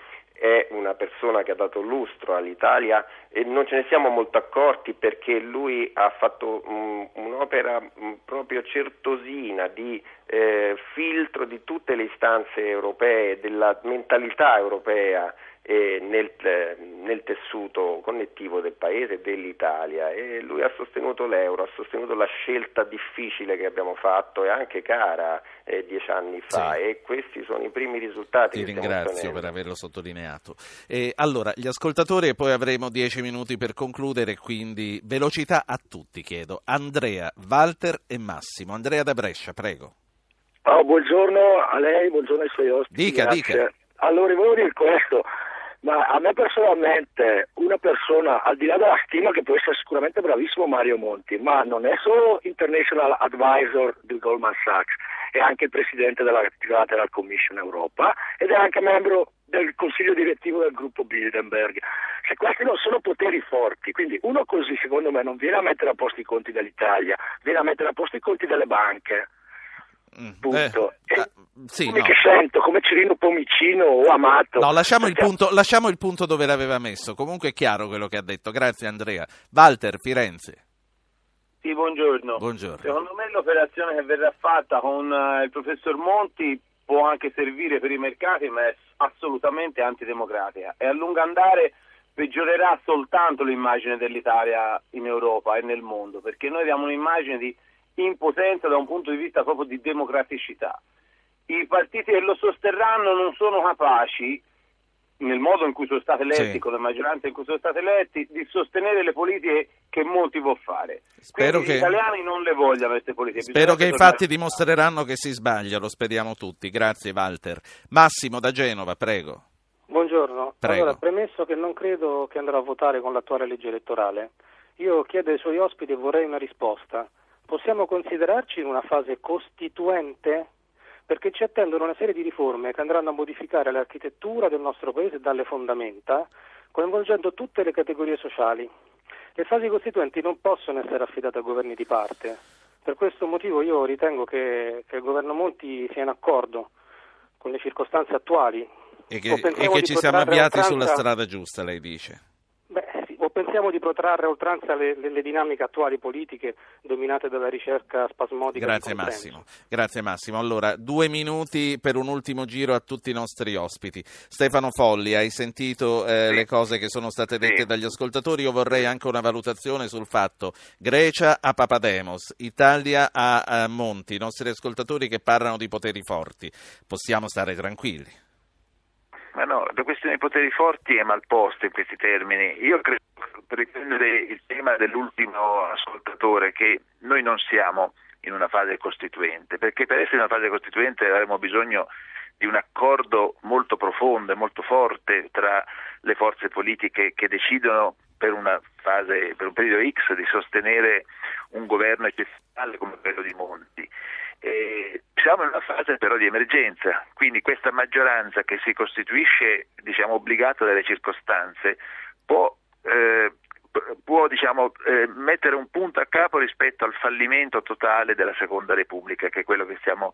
è una persona che ha dato lustro all'Italia e non ce ne siamo molto accorti perché lui ha fatto um, un'opera proprio certosina di eh, filtro di tutte le istanze europee, della mentalità europea eh, nel, nel, tessuto connettivo del paese e dell'Italia e lui ha sostenuto l'euro, ha sostenuto la scelta difficile che abbiamo fatto e anche cara eh, dieci anni fa sì. e questi sono i primi risultati. Ti ringrazio per averlo sottolineato. E, allora, gli ascoltatori e poi avremo dieci minuti per concludere, quindi velocità a tutti chiedo. Andrea, Walter e Massimo. Andrea da Brescia, prego. Oh, buongiorno a lei, buongiorno ai suoi ospiti. Dica, grazie. dica. Allora, volevo dire questo. Ma a me personalmente, una persona, al di là della stima che può essere sicuramente bravissimo Mario Monti, ma non è solo International Advisor di Goldman Sachs, è anche il presidente della Trilateral Commission Europa ed è anche membro del consiglio direttivo del gruppo Bilderberg. Se questi non sono poteri forti, quindi uno così secondo me non viene a mettere a posto i conti dell'Italia, viene a mettere a posto i conti delle banche. Punto. Eh, ah, sì, come no. che sento, come Cirino Pomicino o Amato. No, lasciamo il, punto, lasciamo il punto dove l'aveva messo. Comunque è chiaro quello che ha detto. Grazie Andrea. Walter, Firenze. Sì, buongiorno. Buongiorno. Secondo me l'operazione che verrà fatta con eh, il professor Monti può anche servire per i mercati, ma è assolutamente antidemocratica e a lungo andare peggiorerà soltanto l'immagine dell'Italia in Europa e nel mondo, perché noi diamo un'immagine di impotenza da un punto di vista proprio di democraticità. I partiti che lo sosterranno non sono capaci nel modo in cui sono stati eletti, Sì. con la maggioranza in cui sono stati eletti, di sostenere le politiche che Monti può fare. Spero Quindi che- gli italiani non le vogliono queste politiche. Spero bisogna che i fatti dimostreranno che si sbaglia, lo speriamo tutti. Grazie Walter. Massimo da Genova, prego. Buongiorno. Prego. Allora, premesso che non credo che andrò a votare con l'attuale legge elettorale, io chiedo ai suoi ospiti e vorrei una risposta. Possiamo considerarci in una fase costituente? Perché ci attendono una serie di riforme che andranno a modificare l'architettura del nostro Paese dalle fondamenta, coinvolgendo tutte le categorie sociali. Le fasi costituenti non possono essere affidate a governi di parte. Per questo motivo io ritengo che, che il governo Monti sia in accordo con le circostanze attuali E che, e che ci siamo avviati sulla strada giusta, lei dice. Beh, pensiamo di protrarre a oltranza le, le- le dinamiche attuali politiche dominate dalla ricerca spasmodica Grazie. Massimo. Grazie Massimo. Allora, due minuti per un ultimo giro a tutti i nostri ospiti. Stefano Folli, hai sentito eh, le cose che sono state dette dagli ascoltatori? Io vorrei anche una valutazione sul fatto Grecia a Papademos, Italia a, a Monti, i nostri ascoltatori che parlano di poteri forti. Possiamo stare tranquilli. Ma no, la questione dei poteri forti è malposta in questi termini. Io credo, per riprendere il tema dell'ultimo ascoltatore, che noi non siamo in una fase costituente, perché per essere in una fase costituente avremo bisogno di un accordo molto profondo e molto forte tra le forze politiche che decidono per fase, per un periodo X di sostenere un governo eccezionale come quello di Monti. Eh, siamo in una fase però di emergenza, quindi questa maggioranza che si costituisce diciamo, obbligata dalle circostanze può, eh, può diciamo, eh, mettere un punto a capo rispetto al fallimento totale della Seconda Repubblica, che è quello che stiamo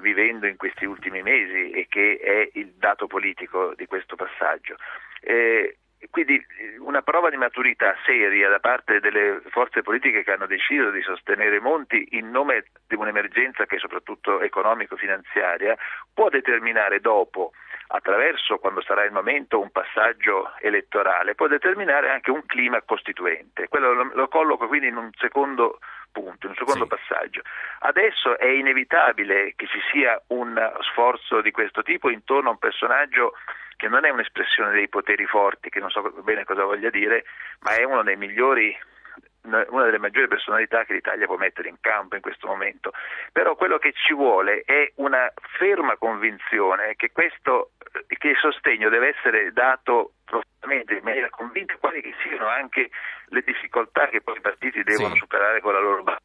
vivendo in questi ultimi mesi e che è il dato politico di questo passaggio. Eh, quindi una prova di maturità seria da parte delle forze politiche che hanno deciso di sostenere Monti in nome di un'emergenza che è soprattutto economico-finanziaria può determinare dopo attraverso, quando sarà il momento, un passaggio elettorale, può determinare anche un clima costituente. Quello lo, lo colloco quindi in un secondo punto, un secondo sì. passaggio. Adesso è inevitabile che ci sia un sforzo di questo tipo intorno a un personaggio che non è un'espressione dei poteri forti, che non so bene cosa voglia dire, ma è uno dei migliori una delle maggiori personalità che l'Italia può mettere in campo in questo momento. Però quello che ci vuole è una ferma convinzione che questo che il sostegno deve essere dato profondamente in maniera convinta, quali che siano anche le difficoltà che poi i partiti devono sì. superare con la loro base.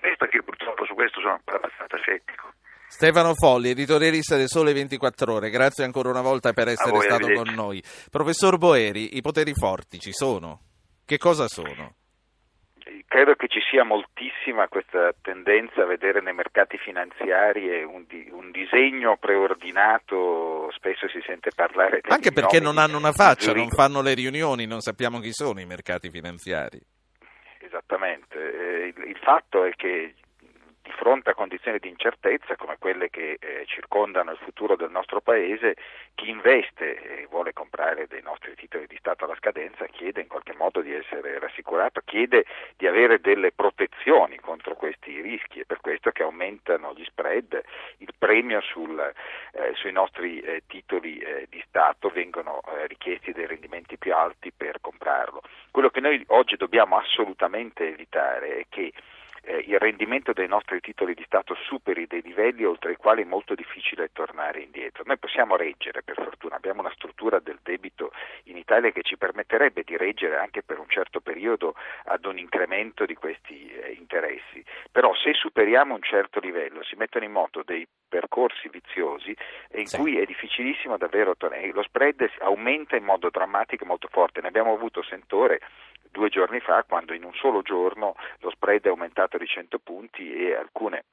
Questo che purtroppo su questo sono ancora abbastanza scettico. Stefano Folli, editorialista del Sole 24 Ore, grazie ancora una volta per essere voi, stato con noi. Professor Boeri, i poteri forti ci sono? Che cosa sono? Credo che ci sia moltissima questa tendenza a vedere nei mercati finanziari un, di, un disegno preordinato, spesso si sente parlare Anche perché non hanno una faccia, non fanno le riunioni, non sappiamo chi sono i mercati finanziari. Esattamente, eh, il, il fatto è che di fronte a condizioni di incertezza come quelle che eh, circondano il futuro del nostro Paese, chi investe e vuole comprare dei nostri titoli di Stato alla scadenza chiede in qualche modo di essere rassicurato, chiede di avere delle protezioni contro questi rischi e per questo che aumentano gli spread, il premio sul, eh, sui nostri eh, titoli eh, di Stato vengono eh, richiesti dei rendimenti più alti per comprarlo. Quello che noi oggi dobbiamo assolutamente evitare è che eh, il rendimento dei nostri titoli di Stato superi dei livelli oltre i quali è molto difficile tornare indietro. Noi possiamo reggere, per fortuna, abbiamo una struttura del debito in Italia che ci permetterebbe di reggere anche per un certo periodo ad un incremento di questi eh, interessi, però se superiamo un certo livello si mettono in moto dei percorsi viziosi in sì. cui è difficilissimo davvero tornare, lo spread aumenta in modo drammatico e molto forte, ne abbiamo avuto sentore due giorni fa quando in un solo giorno lo spread è aumentato di 100 punti e alcune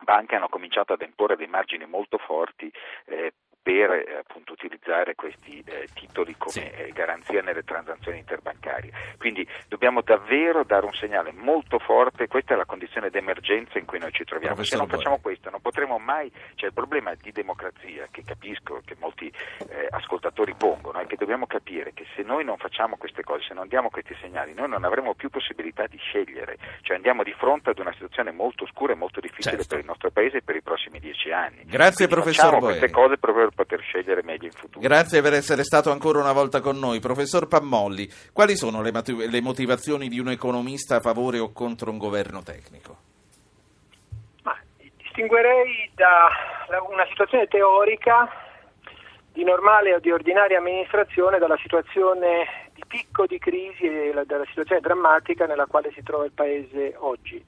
banche hanno cominciato ad imporre dei margini molto forti eh, per eh, appunto, utilizzare questi eh, titoli come sì. eh, garanzia nelle transazioni interbancarie. Quindi dobbiamo davvero dare un segnale molto forte, questa è la condizione d'emergenza in cui noi ci troviamo. Professor se non facciamo questo non potremo mai, cioè il problema di democrazia che capisco che molti eh, ascoltatori pongono è che dobbiamo capire che se noi non facciamo queste cose, se non diamo questi segnali, noi non avremo più possibilità di scegliere, cioè andiamo di fronte ad una situazione molto oscura e molto difficile certo. per il nostro paese per i prossimi dieci anni. Grazie Quindi professor Facciamo queste cose proprio poter scegliere meglio in futuro. Grazie per essere stato ancora una volta con noi. Professor Pammolli, quali sono le, le motivazioni di un economista a favore o contro un governo tecnico? Ma, distinguerei da una situazione teorica di normale o di ordinaria amministrazione dalla situazione di picco di crisi e dalla situazione drammatica nella quale si trova il Paese oggi.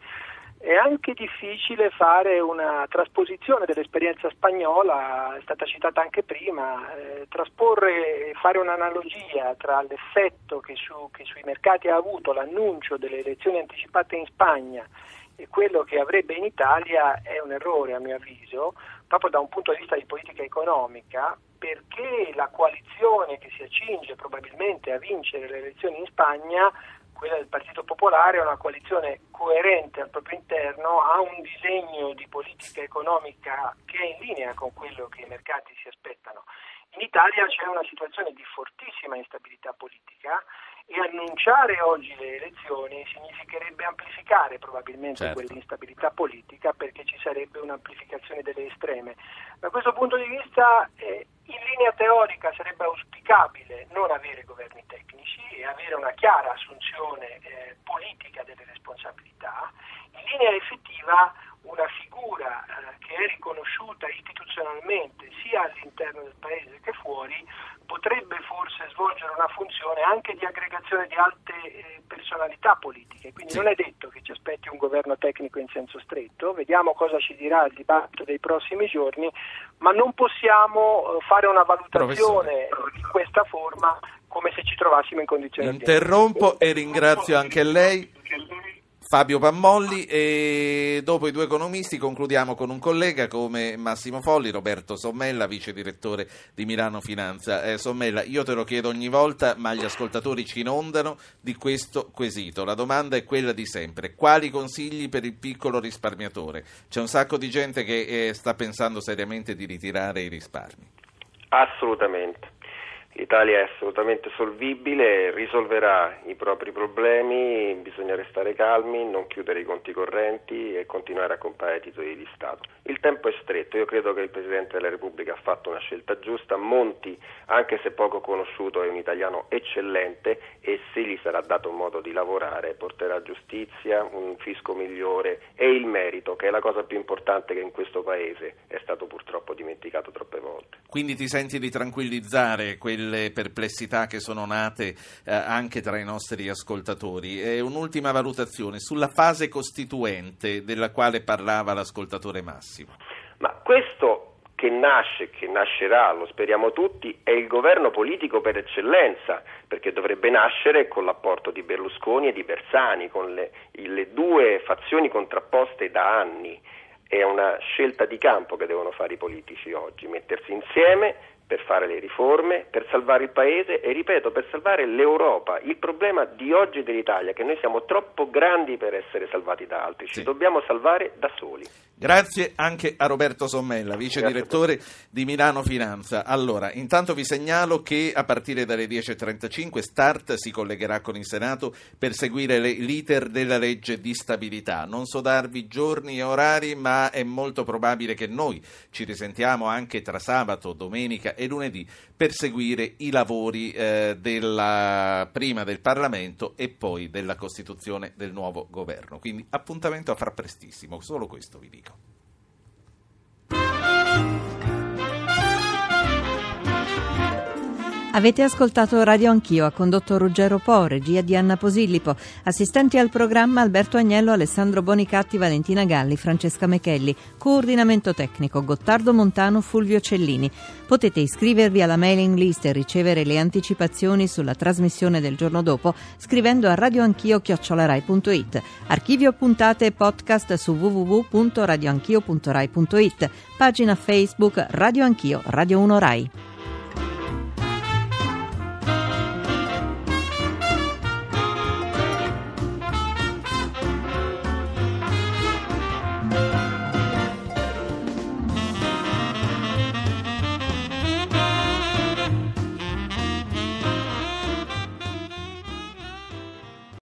È anche difficile fare una trasposizione dell'esperienza spagnola, è stata citata anche prima, eh, trasporre e fare un'analogia tra l'effetto che, su, che sui mercati ha avuto l'annuncio delle elezioni anticipate in Spagna e quello che avrebbe in Italia è un errore a mio avviso, proprio da un punto di vista di politica economica, perché la coalizione che si accinge probabilmente a vincere le elezioni in Spagna quella del Partito Popolare è una coalizione coerente al proprio interno, ha un disegno di politica economica che è in linea con quello che i mercati si aspettano. In Italia c'è una situazione di fortissima instabilità politica e annunciare oggi le elezioni significherebbe amplificare probabilmente certo. quell'instabilità politica perché ci sarebbe un'amplificazione delle estreme. Da questo punto di vista eh, in linea teorica sarebbe auspicabile non avere governi tecnici e avere una chiara assunzione eh, politica delle responsabilità, in linea effettiva una figura eh, che è riconosciuta istituzionalmente sia all'interno del paese che fuori, potrebbe forse svolgere una funzione anche di aggregazione di alte eh, personalità politiche. Quindi sì. non è detto che ci aspetti un governo tecnico in senso stretto, vediamo cosa ci dirà il dibattito dei prossimi giorni, ma non possiamo eh, fare una valutazione di questa forma come se ci trovassimo in condizioni Interrompo e ringrazio anche lei. Fabio Pammolli e dopo i due economisti concludiamo con un collega come Massimo Folli, Roberto Sommella, vice direttore di Milano Finanza. Eh, Sommella, io te lo chiedo ogni volta, ma gli ascoltatori ci inondano di questo quesito. La domanda è quella di sempre. Quali consigli per il piccolo risparmiatore? C'è un sacco di gente che eh, sta pensando seriamente di ritirare i risparmi. Assolutamente. L'Italia è assolutamente solvibile, risolverà i propri problemi, bisogna restare calmi, non chiudere i conti correnti e continuare a comprare titoli di Stato. Il tempo è stretto, io credo che il Presidente della Repubblica ha fatto una scelta giusta, Monti, anche se poco conosciuto, è un italiano eccellente e se gli sarà dato modo di lavorare porterà giustizia, un fisco migliore e il merito, che è la cosa più importante che in questo Paese è stato purtroppo dimenticato troppe volte. Quindi ti senti di tranquillizzare quelli delle perplessità che sono nate eh, anche tra i nostri ascoltatori. E un'ultima valutazione sulla fase costituente della quale parlava l'ascoltatore Massimo. Ma questo che nasce, che nascerà, lo speriamo tutti, è il governo politico per eccellenza, perché dovrebbe nascere con l'apporto di Berlusconi e di Bersani, con le, le due fazioni contrapposte da anni. È una scelta di campo che devono fare i politici oggi, mettersi insieme per fare le riforme, per salvare il Paese e, ripeto, per salvare l'Europa. Il problema di oggi dell'Italia è che noi siamo troppo grandi per essere salvati da altri, ci sì. dobbiamo salvare da soli. Grazie anche a Roberto Sommella, vice direttore di Milano Finanza. Allora, intanto vi segnalo che a partire dalle 10.35 Start si collegherà con il Senato per seguire le, l'iter della legge di stabilità. Non so darvi giorni e orari, ma è molto probabile che noi ci risentiamo anche tra sabato, domenica e lunedì per seguire i lavori eh, della, prima del Parlamento e poi della Costituzione del nuovo governo. Quindi appuntamento a far prestissimo, solo questo vi dico. Rico. Avete ascoltato Radio Anch'io, ha condotto Ruggero Po, regia di Anna Posillipo, assistenti al programma Alberto Agnello, Alessandro Bonicatti, Valentina Galli, Francesca Mechelli, coordinamento tecnico Gottardo Montano, Fulvio Cellini. Potete iscrivervi alla mailing list e ricevere le anticipazioni sulla trasmissione del giorno dopo scrivendo a radioanchio.it. Archivio puntate e podcast su www.radioanchio.rai.it. Pagina Facebook Radio Anch'io, Radio 1 Rai.